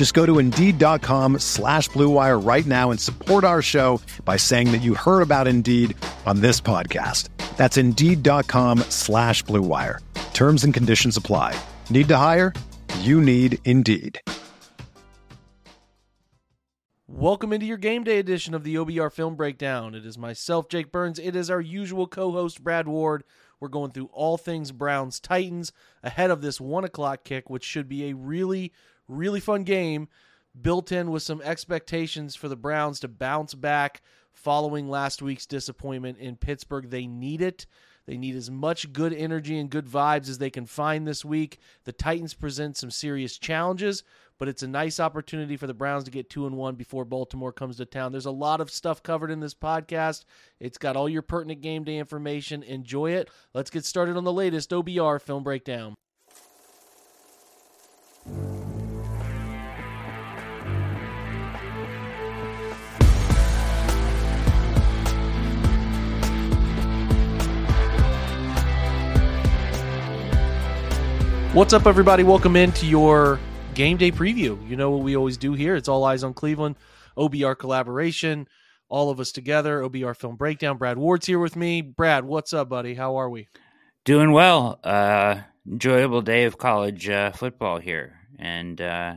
Just go to Indeed.com slash BlueWire right now and support our show by saying that you heard about Indeed on this podcast. That's Indeed.com slash BlueWire. Terms and conditions apply. Need to hire? You need Indeed. Welcome into your game day edition of the OBR Film Breakdown. It is myself, Jake Burns. It is our usual co host, Brad Ward. We're going through all things Browns Titans ahead of this one o'clock kick, which should be a really, really fun game, built in with some expectations for the Browns to bounce back following last week's disappointment in Pittsburgh. They need it. They need as much good energy and good vibes as they can find this week. The Titans present some serious challenges, but it's a nice opportunity for the Browns to get two and one before Baltimore comes to town. There's a lot of stuff covered in this podcast. It's got all your pertinent game day information. Enjoy it. Let's get started on the latest OBR film breakdown. What's up, everybody? Welcome into your game day preview. You know what we always do here. It's all eyes on Cleveland, OBR collaboration, all of us together, OBR film breakdown. Brad Ward's here with me. Brad, what's up, buddy? How are we? Doing well. Uh, enjoyable day of college uh, football here, and uh,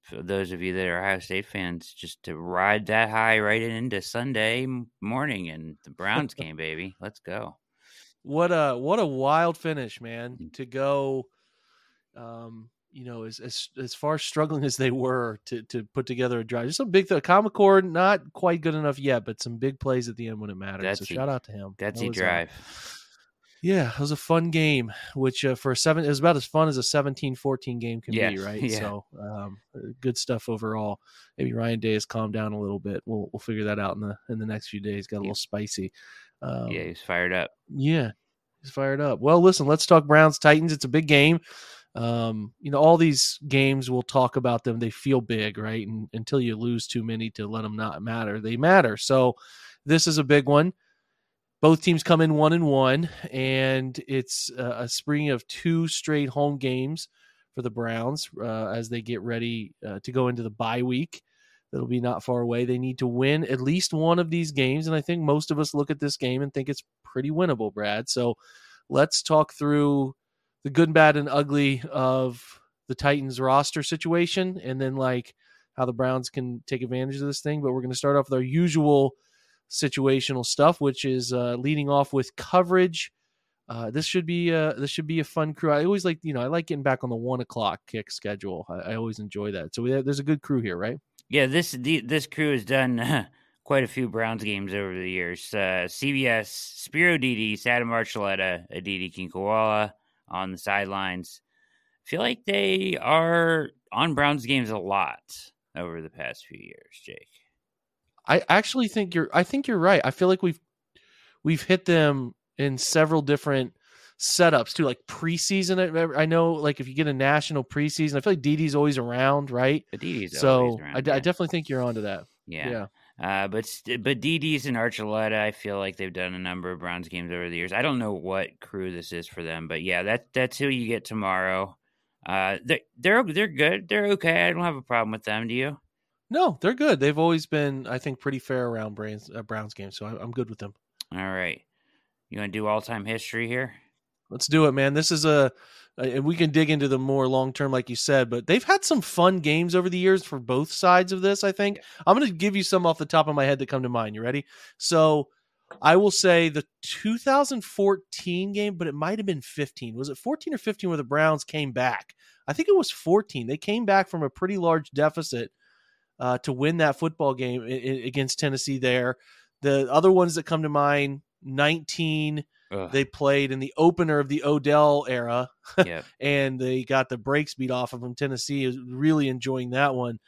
for those of you that are Ohio State fans, just to ride that high right into Sunday morning and the Browns game, baby. Let's go. What a what a wild finish, man! To go, um, you know, as as as far struggling as they were to to put together a drive, just some big the Common Core not quite good enough yet, but some big plays at the end when it mattered. That's so shout out to him. That's That a drive. yeah, it was a fun game, which uh, for a seven, it was about as fun as a 17-14 game can Yeah, be, right? yeah. So, um, good stuff overall. Maybe Ryan Day has calmed down a little bit. We'll we'll figure that out in the in the next few days. Got a Yeah. little spicy. Um, yeah, he's fired up. yeah, he's fired up. Well, listen, let's talk Browns Titans. It's a big game. Um, you know, all these games we'll talk about them. They feel big, right? And until you lose too many to let them not matter, they matter. So this is a big one. Both teams come in one and one, and it's a spring of two straight home games for the Browns uh, as they get ready uh, to go into the bye week. That'll be not far away. They need to win at least one of these games, and I think most of us look at this game and think it's pretty winnable, Brad. So let's talk through the good, bad, and ugly of the Titans roster situation, and then like how the Browns can take advantage of this thing. But we're going to start off with our usual situational stuff, which is uh, leading off with coverage. Uh, this should be uh, this should be a fun crew. I always like you know I like getting back on the one o'clock kick schedule. I, I always enjoy that. So have, there's a good crew here, right? Yeah, this the, this crew has done quite a few Browns games over the years. Uh, CBS, Spero Dedes, Adam Archuleta, Aditi Kinkhabwala on the sidelines. I feel like they are on Browns games a lot over the past few years, Jake. I actually think you're I think you're right. I feel like we've we've hit them in several different setups too, like preseason. I, know, like if you get a national preseason, I feel like Dedes always around, right? Aditi's so I, around, I definitely think you're onto that. Yeah. Uh, but but Dedes and Archuleta, I feel like they've done a number of Browns games over the years. I don't know what crew this is for them, but yeah, that that's who you get tomorrow. Uh, they they're they're good. They're okay. I don't have a problem with them. Do you? No, they're good. They've always been, I think, pretty fair around Browns, uh, Browns games, so I, I'm good with them. All right. You want to do all time history here? Let's do it, man. This is a, and we can dig into the more long term, like you said, but they've had some fun games over the years for both sides of this. I think I'm going to give you some off the top of my head that come to mind. You ready? So, I will say the 2014 game, but it might have been 15. Was it 14 or 15 where the Browns came back? I think it was 14. They came back from a pretty large deficit uh, to win that football game I- I- against Tennessee. There, the other ones that come to mind: 19. Ugh, They played in the opener of the Odell era, yeah. and they got the brakes beat off of them. Tennessee is really enjoying that one.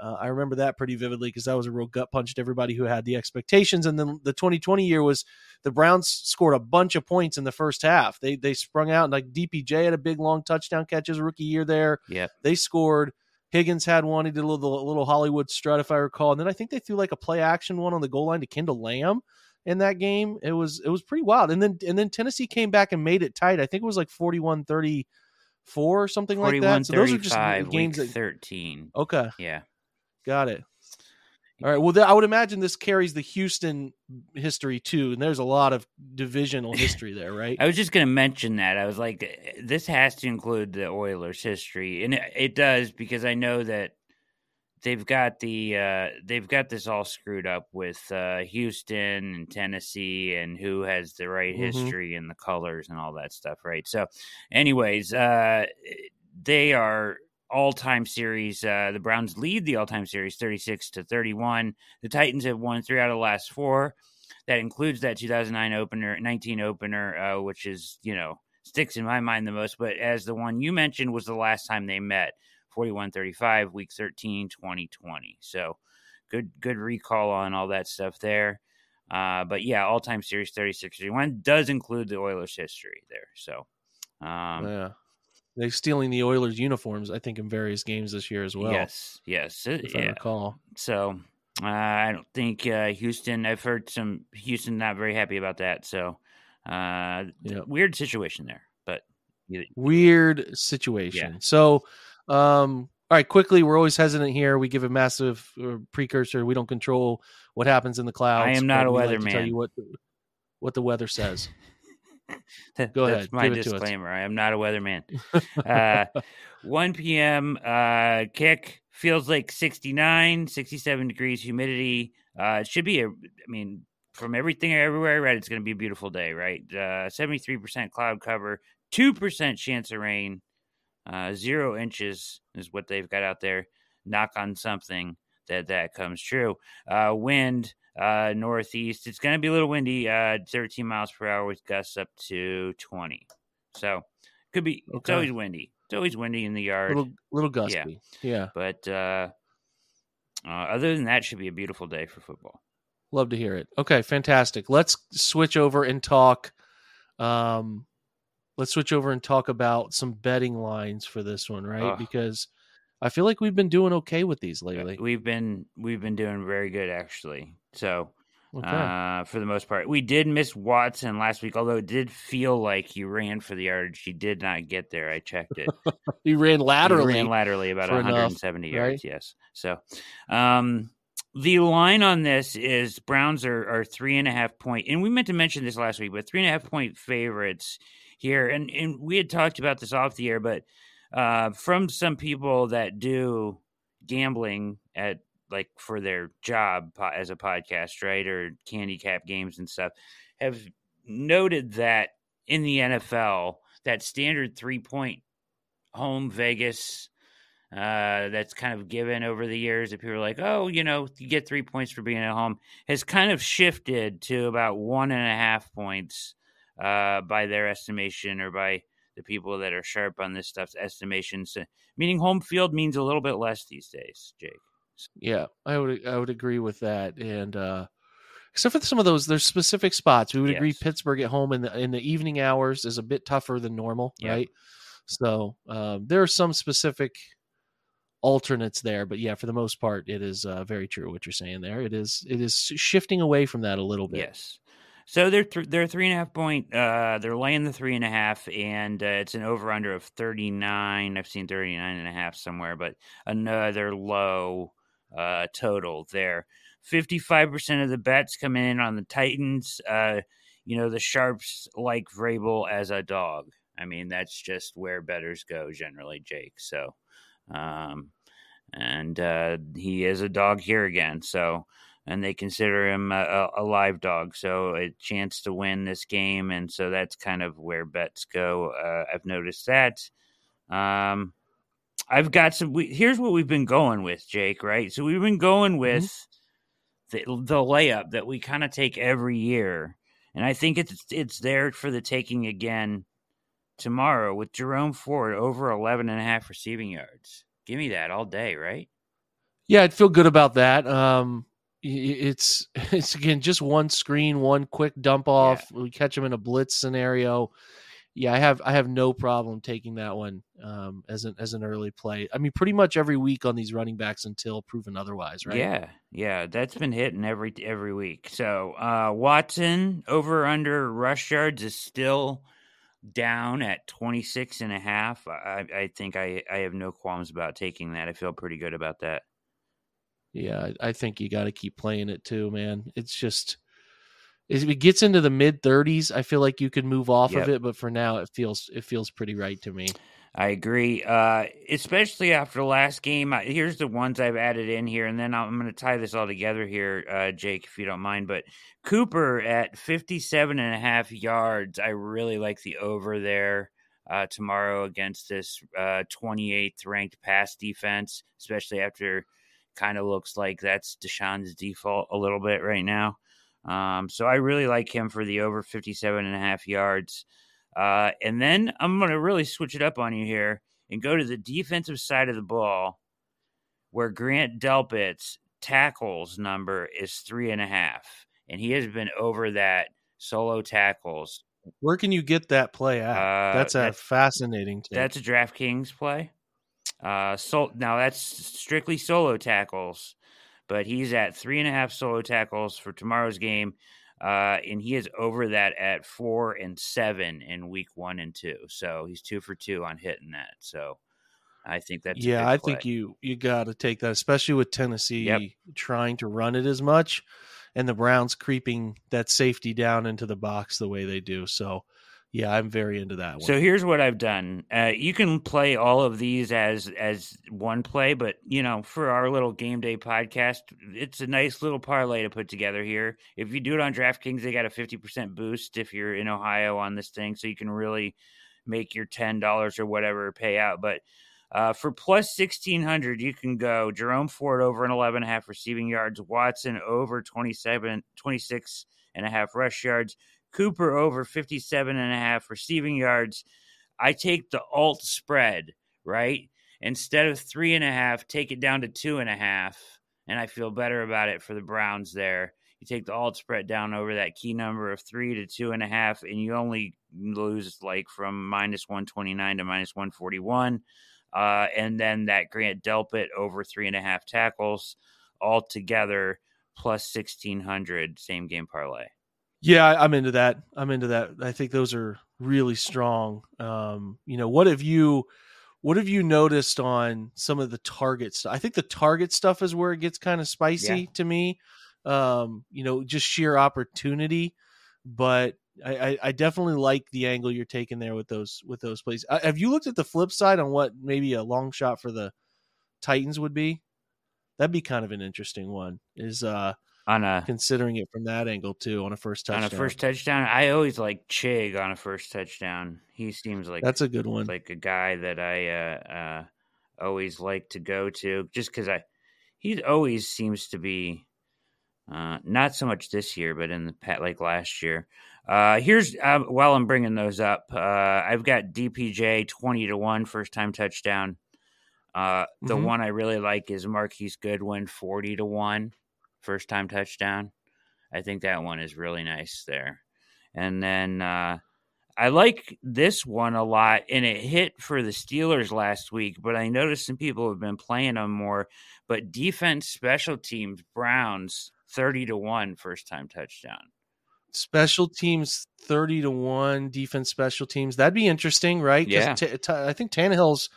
Uh, I remember that pretty vividly because that was a real gut punch to everybody who had the expectations. And then the 2020 year was the Browns scored a bunch of points in the first half. They they sprung out and like DPJ had a big long touchdown catch his rookie year there. Yeah, They scored. Higgins had one. He did a little, little Hollywood strut, if I recall. And then I think they threw like a play action one on the goal line to Kendall Lamm in that game. It was it was pretty wild. And then and then Tennessee came back and made it tight. I think it was like 41-34 or something like that. So those are just games that 13. Okay, Yeah. got it. All right. Well, th- I would imagine this carries the Houston history too, and there's a lot of divisional history there, right? I was just going to mention that. I was like, this has to include the Oilers' history, and it, it does because I know that they've got the uh, they've got this all screwed up with uh, Houston and Tennessee, and who has the right Mhm. history and the colors and all that stuff, right? So, anyways, uh, they are all time series. Uh, the Browns lead the all time series, thirty six to thirty one. The Titans have won three out of the last four. That includes that 2009 opener, 19 opener, uh, which is, you know, sticks in my mind the most. But as the one you mentioned was the last time they met, 41 35, week 13, 2020. So good, good recall on all that stuff there. Uh, but yeah, all time series 36 31 does include the Oilers history there. So, um, yeah. They're stealing the Oilers uniforms, I think, in various games this year as well. yes, yes. uh, if I yeah. recall. So uh, I don't think uh, Houston. I've heard some Houston not very happy about that. So uh, Yeah. weird situation there. But Weird situation. So, um, all right, quickly, we're always hesitant here. We give a massive uh, precursor. We don't control what happens in the clouds. I am not a we like Tell weatherman. you what the, what the weather says. that- Go that's ahead, my give it to us. disclaimer. I am not a weatherman. uh, 1 p.m. Uh, kick feels like 69, 67 degrees humidity. Uh, it should be a. I mean, from everything everywhere I read, it's going to be a beautiful day, right? Uh, 73% cloud cover, 2% chance of rain, uh, zero inches is what they've got out there. Knock on something that that comes true. Uh, wind uh, northeast. It's going to be a little windy, uh, 13 miles per hour with gusts up to 20. So could be. It's always windy. It's always windy in the yard. little little gusty. Yeah. But uh, uh, other than that, should be a beautiful day for football. Love to hear it. Okay, fantastic. Let's switch over and talk. Um, let's switch over and talk about some betting lines for this one, right? Because I feel like we've been doing okay with these lately. We've been we've been doing very good actually. So Okay. uh, for the most part, we did miss Watson last week, although it did feel like he ran for the yardage. He did not get there. I checked it. he ran laterally. He ran laterally about for enough, 170 yards. right? Yes. So, um, the line on this is Browns are, are three and a half point, and we meant to mention this last week, but three and a half point favorites here, and and we had talked about this off the air, but uh, from some people that do gambling at like for their job as a podcast, right, or handicap games and stuff, have noted that in the NFL, that standard three point home Vegas uh, that's kind of given over the years that people are like, oh, you know, you get three points for being at home has kind of shifted to about one and a half points uh, by their estimation or by the people that are sharp on this stuff's estimations. Uh, Meaning home field means a little bit less these days, Jake. Yeah, I would I would agree with that. And uh except for some of those, there's specific spots. We would agree Pittsburgh at home in the in the evening hours is a bit tougher than normal, Yeah. right? So um, there are some specific alternates there, but yeah, for the most part, it is uh, very true what you're saying there. It is it is shifting away from that a little bit. Yes. So they're th- they're three and a half point. Uh, they're laying the three and a half, and uh, it's an over under of thirty nine. I've seen 39 and a half somewhere, but another low uh, total there. Fifty five percent of the bets coming in on the Titans. Uh, you know the sharps like Vrabel as a dog. I mean that's just where bettors go generally, Jake. So, um, and uh, he is a dog here again. So and they consider him a, a, live dog. So a chance to win this game, and so that's kind of where bets go. Uh, I've noticed that. Um, I've got some. We, here's what we've been going with, Jake. Right. So we've been going mm-hmm. with mm-hmm. the the layup that we kind of take every year, and I think it's it's there for the taking again tomorrow with Jerome Ford over 11 and a half receiving yards. Give me that all day, right? Yeah, I'd feel good about that. Um, it's it's again just one screen, one quick dump off. Yeah. We catch them in a blitz scenario. Yeah, I have I have no problem taking that one um, as an as an early play. I mean, pretty much every week on these running backs until proven otherwise, right? Yeah, yeah, that's been hitting every every week. So uh, Watson over under rush yards is still down at 26 and a half. I, I think I, I have no qualms about taking that. I feel pretty good about that. Yeah, I think you got to keep playing it too, man. It's just if it gets into the mid 30s, I feel like you could move off yep. of it, but for now it feels it feels pretty right to me. I agree, uh, especially after last game. Here's the ones I've added in here, and then I'm going to tie this all together here, uh, Jake, if you don't mind. But Cooper at 57 and a half yards. I really like the over there uh, tomorrow against this 28th uh, ranked pass defense, especially after kind of looks like that's Deshaun's default a little bit right now. Um, so I really like him for the over 57 and a half yards. Uh, and then I'm going to really switch it up on you here and go to the defensive side of the ball where Grant Delpit's tackles number is three and a half. And he has been over that solo tackles. Where can you get that play at? Uh, that's a that's, fascinating. Take. That's a DraftKings play. Uh, so now that's strictly solo tackles, but he's at three and a half solo tackles for tomorrow's game. Uh, and he is over that at four and seven in week one and two. So he's two for two on hitting that. So I think that's yeah. I think you you got to take that, especially with Tennessee yep. trying to run it as much, and the Browns creeping that safety down into the box the way they do. So yeah, I'm very into that one. So here's what I've done. Uh, you can play all of these as as one play, but you know, for our little game day podcast, it's a nice little parlay to put together here. If you do it on DraftKings, they got a 50% boost if you're in Ohio on this thing, so you can really make your ten dollars or whatever pay out. But uh, for plus 1600, you can go Jerome Ford over an 11 and a half receiving yards, Watson over 27, 26 and a half rush yards. Cooper over 57 and a half receiving yards. I take the alt spread, right? Instead of three and a half, take it down to two and a half. And I feel better about it for the Browns there. You take the alt spread down over that key number of three to two and a half, and you only lose like from minus 129 to minus 141. Uh, and then that Grant Delpit over three and a half tackles altogether plus 1600 same game parlay. Yeah, I'm into that. I'm into that. I think those are really strong. Um, you know, what have you what have you noticed on some of the targets? I think the target stuff is where it gets kind of spicy yeah. to me. Um, you know, just sheer opportunity, but I, I, I, definitely like the angle you're taking there with those with those plays. Uh, have you looked at the flip side on what maybe a long shot for the Titans would be? That'd be kind of an interesting one. Is uh on a considering it from that angle too on a first touchdown. On a first touchdown, I always like Chig on a first touchdown. He seems like that's a good one. Like a guy that I uh, uh, always like to go to, just because I he always seems to be uh, not so much this year, but in the like last year. Uh, here's uh, while I'm bringing those up, uh, I've got DPJ twenty to one first time touchdown. Uh, the mm-hmm. one I really like is Marquise Goodwin forty to one first time touchdown. I think that one is really nice there. And then uh, I like this one a lot, and it hit for the Steelers last week, but I noticed some people have been playing them more. But defense, special teams, Browns, 30 to 1 first time touchdown. Special teams, 30 to 1, defense, special teams. That'd be interesting, right? Yeah. T- t- I think Tannehill's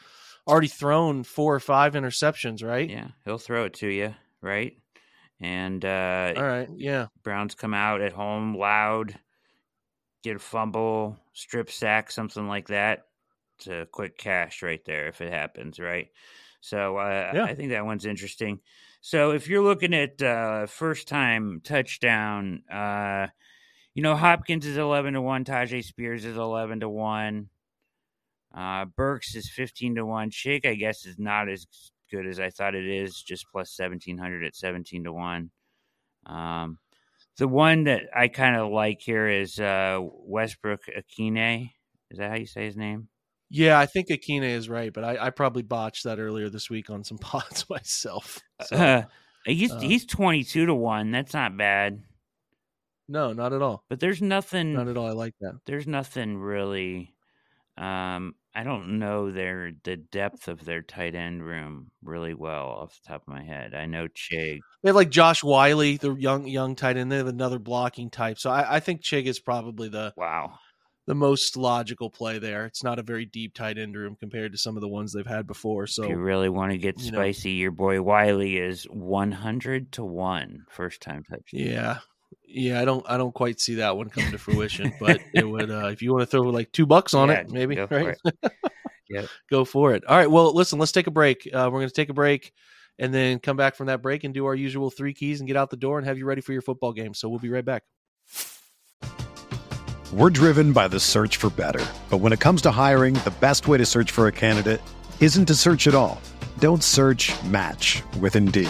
already thrown four or five interceptions, right? Yeah, he'll throw it to you, right? And uh, all right, yeah, Browns come out at home loud, get a fumble, strip sack, something like that. It's a quick cash right there if it happens, right? So uh, yeah. I think that one's interesting. So if you're looking at uh, first time touchdown, uh, you know Hopkins is eleven to one, Tyjae Spears is eleven to one, uh, Burks is fifteen to one. Chig, I guess, is not as good as I thought it is, just plus seventeen hundred at seventeen to one. Um, the one that I kind of like here is uh, Westbrook Ikhine. Is that how you say his name? Yeah, I think Ikhine is right, but I, I, probably botched that earlier this week on some pods myself. So, uh, he's uh, he's twenty two to one. That's not bad. No, not at all. But there's nothing. Not at all. I like that. There's nothing really. Um, I don't know their the depth of their tight end room really well off the top of my head. I know Chig. They have like Josh Whyle, the young young tight end. They have another blocking type. So I, I think Chig is probably the wow the most logical play there. It's not a very deep tight end room compared to some of the ones they've had before. So if you really want to get spicy, know, your boy Whyle is one hundred to one first time touchdown. Yeah. Yeah, I don't I don't quite see that one come to fruition, but it would uh if you want to throw like two bucks on yeah, it, maybe right. yeah. Go for it. All right. Well, listen, let's take a break. Uh, we're gonna take a break and then come back from that break and do our usual three keys and get out the door and have you ready for your football game. So we'll be right back. We're driven by the search for better. But when it comes to hiring, the best way to search for a candidate isn't to search at all. Don't search match with Indeed.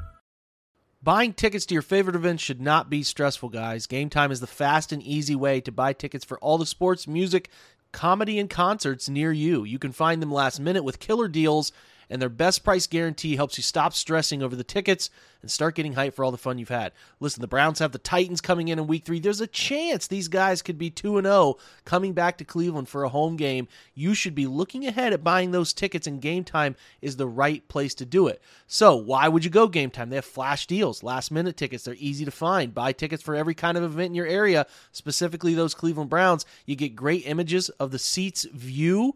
Buying tickets to your favorite events should not be stressful, guys. Game Time is the fast and easy way to buy tickets for all the sports, music, comedy, and concerts near you. You can find them last minute with killer deals, and their best price guarantee helps you stop stressing over the tickets and start getting hyped for all the fun you've had. Listen, the Browns have the Titans coming in in week three. There's a chance these guys could be 2 and 0 coming back to Cleveland for a home game. You should be looking ahead at buying those tickets, and game time is the right place to do it. So, why would you go game time? They have flash deals, last minute tickets. They're easy to find. Buy tickets for every kind of event in your area, specifically those Cleveland Browns. You get great images of the seats view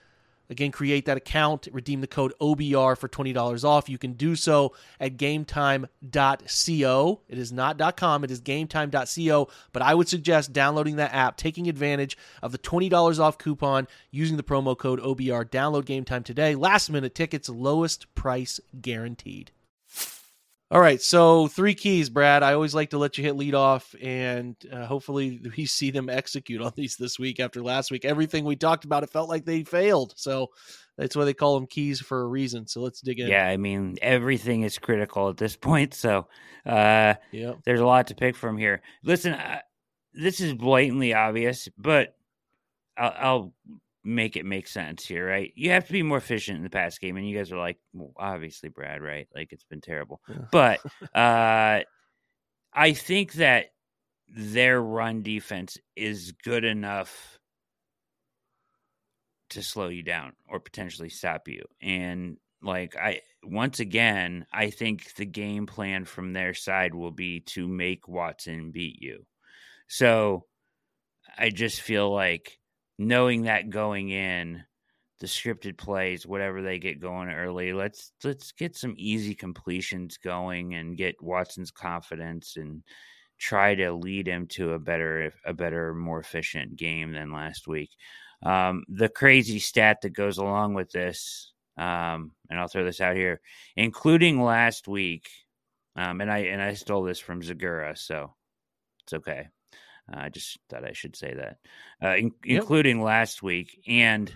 Again, create that account, redeem the code OBR for $20 off. You can do so at gametime.co. It is not .com, it is gametime.co, but I would suggest downloading that app, taking advantage of the $20 off coupon using the promo code OBR. Download Game Time today. Last minute tickets, lowest price guaranteed. All right, so three keys, Brad. I always like to let you hit lead off, and uh, hopefully we see them execute on these this week after last week. Everything we talked about, it felt like they failed. So that's why they call them keys for a reason. So let's dig in. Yeah, I mean everything is critical at this point. So uh, yeah, there's a lot to pick from here. Listen, uh, this is blatantly obvious, but I'll, I'll make it make sense here, right? You have to be more efficient in the pass game, and you guys are like, well, obviously, Brad, right? Like it's been terrible, yeah. but uh, I think that their run defense is good enough to slow you down or potentially stop you. And like I once again, I think the game plan from their side will be to make Watson beat you. So I just feel like knowing that going in, the scripted plays, whatever they get going early, let's let's get some easy completions going and get Watson's confidence and try to lead him to a better a better more efficient game than last week. Um, the crazy stat that goes along with this, um, and I'll throw this out here, including last week, um, and I and I stole this from Zagura, so it's okay. I just thought I should say that, uh, in, yep. including last week and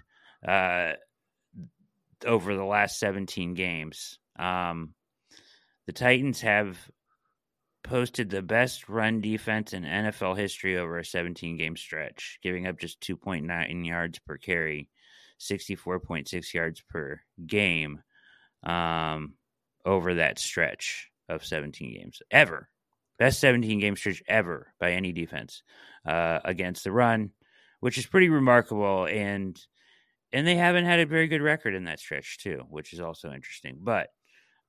uh, over the last 17 games. Um, the Titans have posted the best run defense in NFL history over a 17 game stretch, giving up just 2.9 yards per carry, 64.6 yards per game um, over that stretch of 17 games ever. Best 17 game stretch ever by any defense uh, against the run, which is pretty remarkable. And and they haven't had a very good record in that stretch too, which is also interesting. But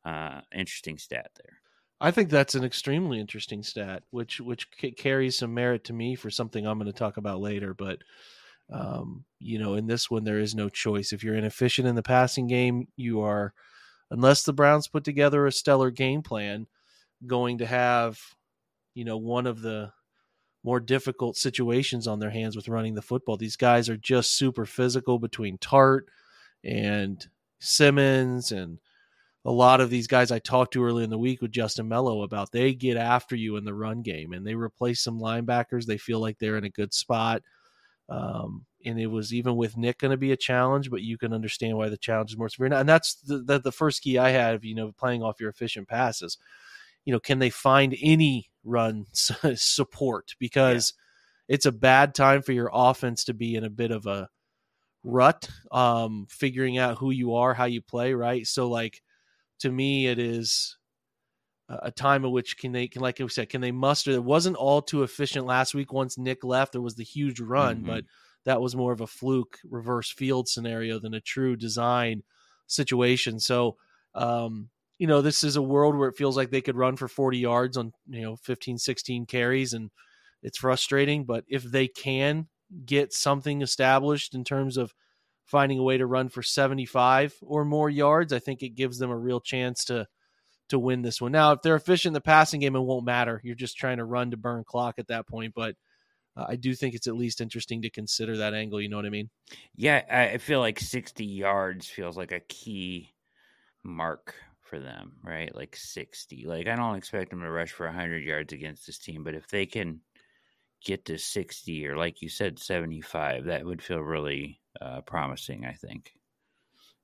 uh, interesting stat there. I think that's an extremely interesting stat, which which c- carries some merit to me for something I'm going to talk about later. But um, you know, in this one, there is no choice. If you're inefficient in the passing game, you are, unless the Browns put together a stellar game plan, going to have, you know, one of the more difficult situations on their hands with running the football. These guys are just super physical between Tart and Simmons and a lot of these guys I talked to early in the week with Justin Melo about they get after you in the run game and they replace some linebackers. They feel like they're in a good spot. Um, and it was even with Nick going to be a challenge, but you can understand why the challenge is more severe. And that's the, the, the first key I have, you know, playing off your efficient passes you know, can they find any run support because yeah. it's a bad time for your offense to be in a bit of a rut, um, figuring out who you are, how you play, right? So, like, to me, it is a time in which can they can like we said can they muster it wasn't all too efficient last week once nick left there was the huge run mm-hmm. but that was more of a fluke reverse field scenario than a true design situation so um you know, this is a world where it feels like they could run for 40 yards on, you know, 15, 16 carries and it's frustrating. But if they can get something established in terms of finding a way to run for 75 or more yards, I think it gives them a real chance to to win this one. Now, if they're efficient in the passing game, it won't matter. You're just trying to run to burn clock at that point. But uh, I do think it's at least interesting to consider that angle. You know what I mean? Yeah, I feel like 60 yards feels like a key mark for them, right? Like 60. Like I don't expect them to rush for 100 yards against this team, but if they can get to 60 or like you said 75, that would feel really uh, promising, I think.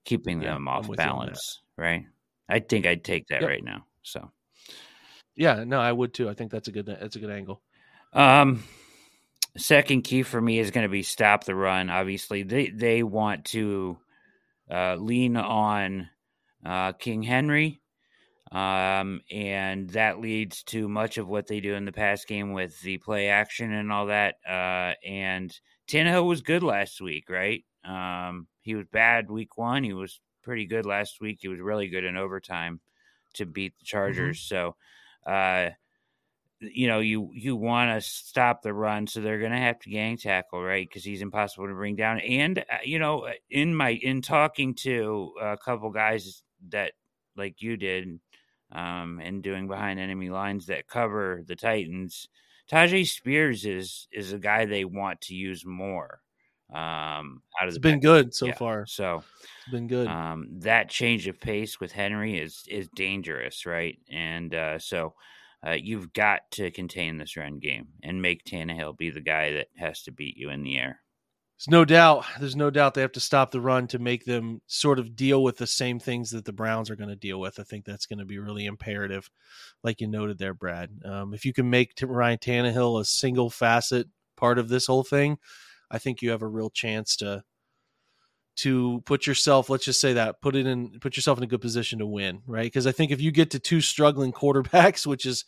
Keeping yeah, them off balance, right? I think I'd take that yep. right now. So Yeah, no, I would too. I think that's a good that's a good angle. Um second key for me is going to be stop the run. Obviously, they they want to uh, lean on uh, King Henry. Um, and that leads to much of what they do in the past game with the play action and all that. Uh, and Tannehill was good last week, right? Um, he was bad week one. He was pretty good last week. He was really good in overtime to beat the mm-hmm. Chargers. Mm-hmm. So, uh, you know, you you want to stop the run, so they're going to have to gang tackle, right? Because he's impossible to bring down. And uh, you know, in my in talking to a couple guys that like you did um, and doing behind enemy lines that cover the Titans. Tyjae Spears is is a guy they want to use more. Um, out of It's the been back- good so Yeah. far. So It's been good. um, that change of pace with Henry is is dangerous, right? And uh, so uh, you've got to contain this run game and make Tannehill be the guy that has to beat you in the air. There's no doubt. There's no doubt they have to stop the run to make them sort of deal with the same things that the Browns are going to deal with. I think that's going to be really imperative, like you noted there, Brad. Um, if you can make Ryan Tannehill a single facet part of this whole thing, I think you have a real chance to to put yourself, let's just say that, put it in, put yourself in a good position to win, right? Because I think if you get to two struggling quarterbacks, which is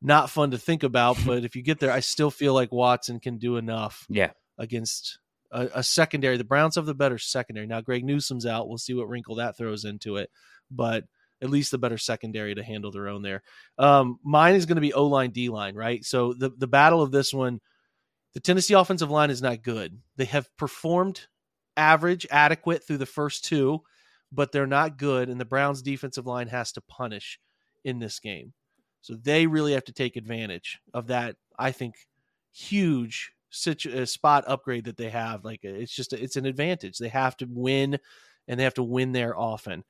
not fun to think about, but if you get there, I still feel like Watson can do enough Yeah, against a, a secondary. The Browns have the better secondary. Now Greg Newsome's out. We'll see what wrinkle that throws into it, but at least the better secondary to handle their own there. Um, mine is going to be O line, D line, right? So the the battle of this one, the Tennessee offensive line is not good. They have performed average, adequate through the first two, but they're not good, and the Browns defensive line has to punish in this game. So they really have to take advantage of that. I think huge situ- uh, spot upgrade that they have. Like it's just it's an advantage. They have to win, and they have to win there often.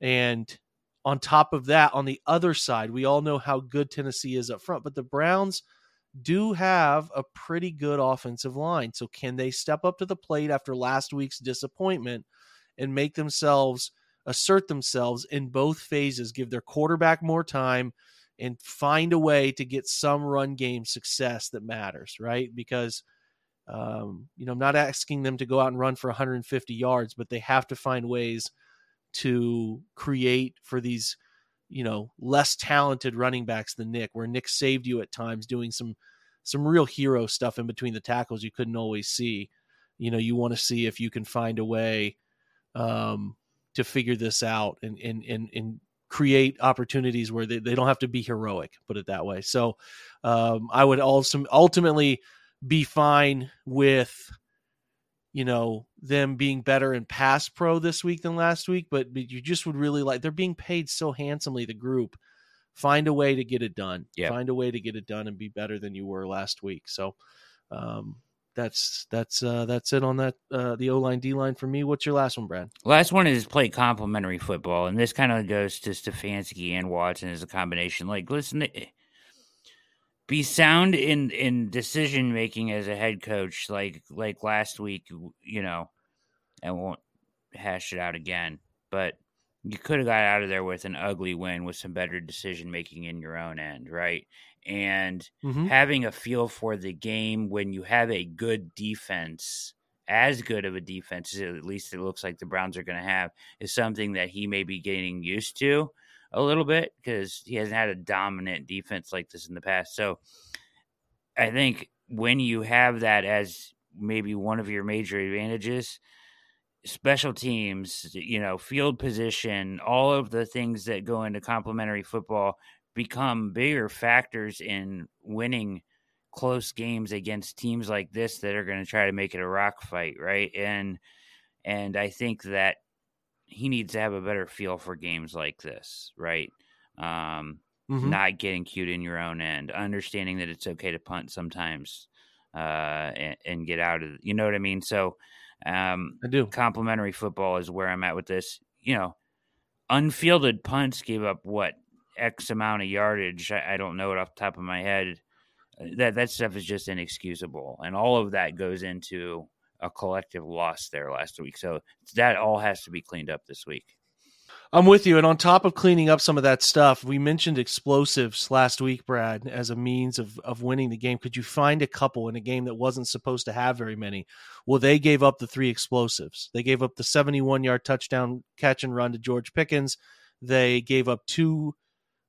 And on top of that, on the other side, we all know how good Tennessee is up front, but the Browns do have a pretty good offensive line. So can they step up to the plate after last week's disappointment and make themselves assert themselves in both phases, give their quarterback more time and find a way to get some run game success that matters, right? Because um, you know, I'm not asking them to go out and run for 150 yards, but they have to find ways to create for these, you know, less talented running backs than Nick, where Nick saved you at times doing some some real hero stuff in between the tackles you couldn't always see. You know, you want to see if you can find a way um, to figure this out and and and and create opportunities where they, they don't have to be heroic, put it that way. So um, I would also ultimately be fine with you know them being better in pass pro this week than last week, but, but you just would really like they're being paid so handsomely. The group find a way to get it done. Yep. Find a way to get it done and be better than you were last week. So um, that's that's uh, that's it on that uh, the O line D line for me. What's your last one, Brad? Last one is play complementary football, and this kind of goes to Stefanski and Watson as a combination. Like, listen, eh, be sound in in decision making as a head coach. Like like last week, you know, I won't hash it out again, but you could have got out of there with an ugly win with some better decision making in your own end, right? And Mm-hmm. having a feel for the game when you have a good defense, as good of a defense as at least it looks like the Browns are going to have, is something that he may be getting used to a little bit because he hasn't had a dominant defense like this in the past. So I think when you have that as maybe one of your major advantages, special teams, you know, field position, all of the things that go into complementary football become bigger factors in winning close games against teams like this that are going to try to make it a rock fight, right? And and I think that he needs to have a better feel for games like this, right? Um, Mhm. not getting cute in your own end, understanding that it's okay to punt sometimes, uh, and, and get out of, you know what I mean? So, um, I do. complementary football is where I'm at with this. You know, unfielded punts gave up what X amount of yardage. I, I don't know it off the top of my head. Uh, That that stuff is just inexcusable, and all of that goes into a collective loss there last week. So that all has to be cleaned up this week. I'm with you. And on top of cleaning up some of that stuff, we mentioned explosives last week, Brad, as a means of, of winning the game. Could you find a couple in a game that wasn't supposed to have very many? Well, they gave up the three explosives. They gave up the 71 yard touchdown catch and run to George Pickens. They gave up two,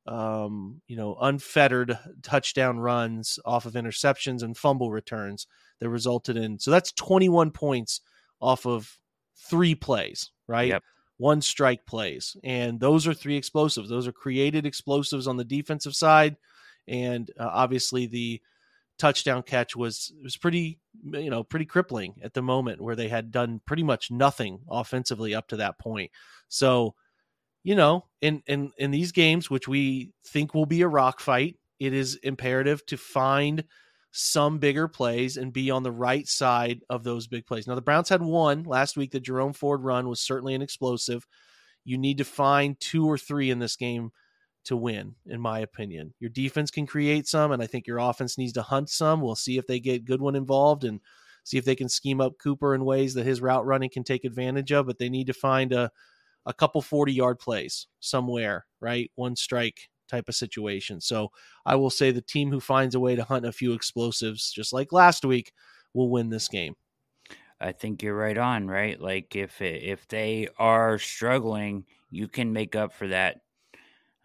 um, you know, unfettered touchdown runs off of interceptions and fumble returns that resulted in. So that's 21 points off of three plays, right? Yep. one strike plays. And those are three explosives. Those are created explosives on the defensive side. And uh, obviously the touchdown catch was was pretty you know pretty crippling at the moment where they had done pretty much nothing offensively up to that point. So, you know, in in in these games which we think will be a rock fight, it is imperative to find some bigger plays and be on the right side of those big plays. Now, the Browns had one last week. The Jerome Ford run was certainly an explosive. You need to find two or three in this game to win, in my opinion. Your defense can create some, and I think your offense needs to hunt some. We'll see if they get Goodwin involved and see if they can scheme up Cooper in ways that his route running can take advantage of. But they need to find a a couple 40 yard plays somewhere, right? One strike type of situation. So I will say the team who finds a way to hunt a few explosives, just like last week, will win this game. I think you're right on, right? Like if if they are struggling, you can make up for that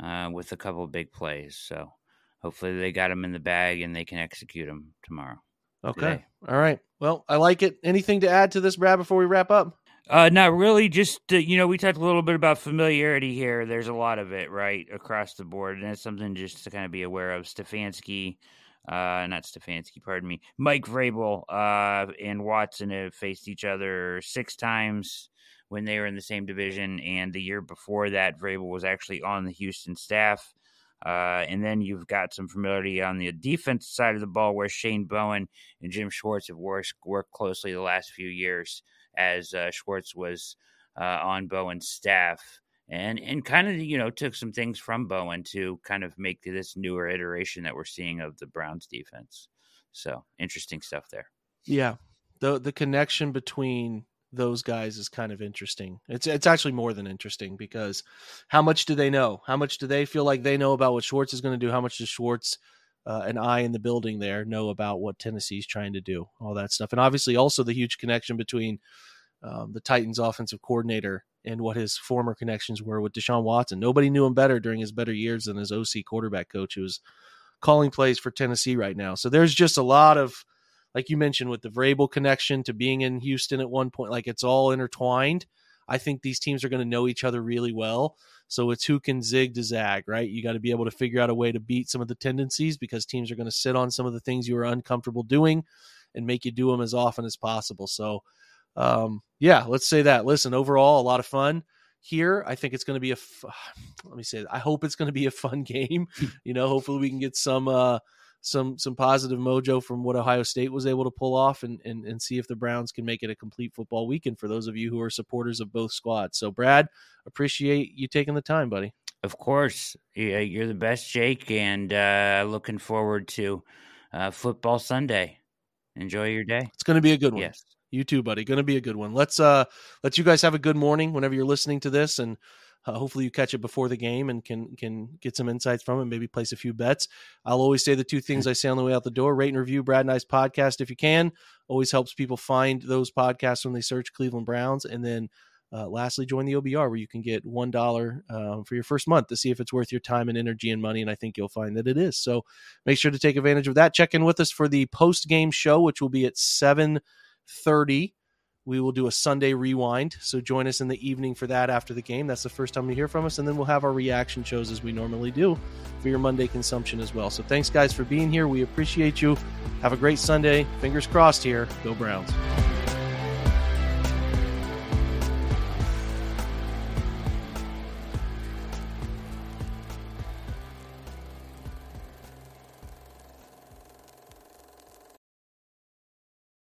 uh, with a couple big plays. So hopefully they got them in the bag and they can execute them tomorrow. Okay. Today. All right. Well, I like it. Anything to add to this, Brad, before we wrap up? Uh, not really. Just uh, you know, we talked a little bit about familiarity here. There's a lot of it, right, across the board, and it's something just to kind of be aware of. Stefanski, uh, not Stefanski, pardon me, Mike Vrabel, uh, and Watson have faced each other six times when they were in the same division, and the year before that, Vrabel was actually on the Houston staff. Uh, and then you've got some familiarity on the defense side of the ball, where Shane Bowen and Jim Schwartz have worked, worked closely the last few years as uh, Schwartz was uh, on Bowen's staff, and and kind of you know took some things from Bowen to kind of make this newer iteration that we're seeing of the Browns defense. So interesting stuff there. Yeah, the the connection between those guys is kind of interesting. It's it's actually more than interesting because how much do they know? How much do they feel like they know about what Schwartz is going to do? How much does Schwartz uh, an eye in the building there know about what Tennessee's trying to do, all that stuff, and obviously also the huge connection between um, the Titans' offensive coordinator and what his former connections were with Deshaun Watson. Nobody knew him better during his better years than his OC quarterback coach, who was calling plays for Tennessee right now. So there's just a lot of, like you mentioned, with the Vrabel connection to being in Houston at one point, like it's all intertwined. I think these teams are going to know each other really well. So it's who can zig to zag, right? You got to be able to figure out a way to beat some of the tendencies because teams are going to sit on some of the things you are uncomfortable doing and make you do them as often as possible. So, um, yeah, let's say that. Listen, overall, a lot of fun here. I think it's going to be a. F- let me say, I hope it's going to be a fun game. you know, hopefully we can get some uh, some some positive mojo from what Ohio State was able to pull off and, and and see if the Browns can make it a complete football weekend for those of you who are supporters of both squads. So Brad, appreciate you taking the time, buddy. Of course, you're the best, Jake, and uh, looking forward to uh, football Sunday. Enjoy your day. It's going to be a good one. Yes, you too, buddy. Going to be a good one. Let's uh, let you guys have a good morning whenever you're listening to this, and uh, hopefully, you catch it before the game and can can get some insights from it. Maybe place a few bets. I'll always say the two things I say on the way out the door: rate and review Brad and I's podcast if you can. Always helps people find those podcasts when they search Cleveland Browns. And then, uh, lastly, join the OBR where you can get one dollar um, for your first month to see if it's worth your time and energy and money. And I think you'll find that it is. So make sure to take advantage of that. Check in with us for the post game show, which will be at seven thirty we will do a Sunday rewind. So join us in the evening for that after the game. That's the first time you hear from us. And then we'll have our reaction shows as we normally do for your Monday consumption as well. So thanks, guys, for being here. We appreciate you. Have a great Sunday. Fingers crossed here. Go Browns.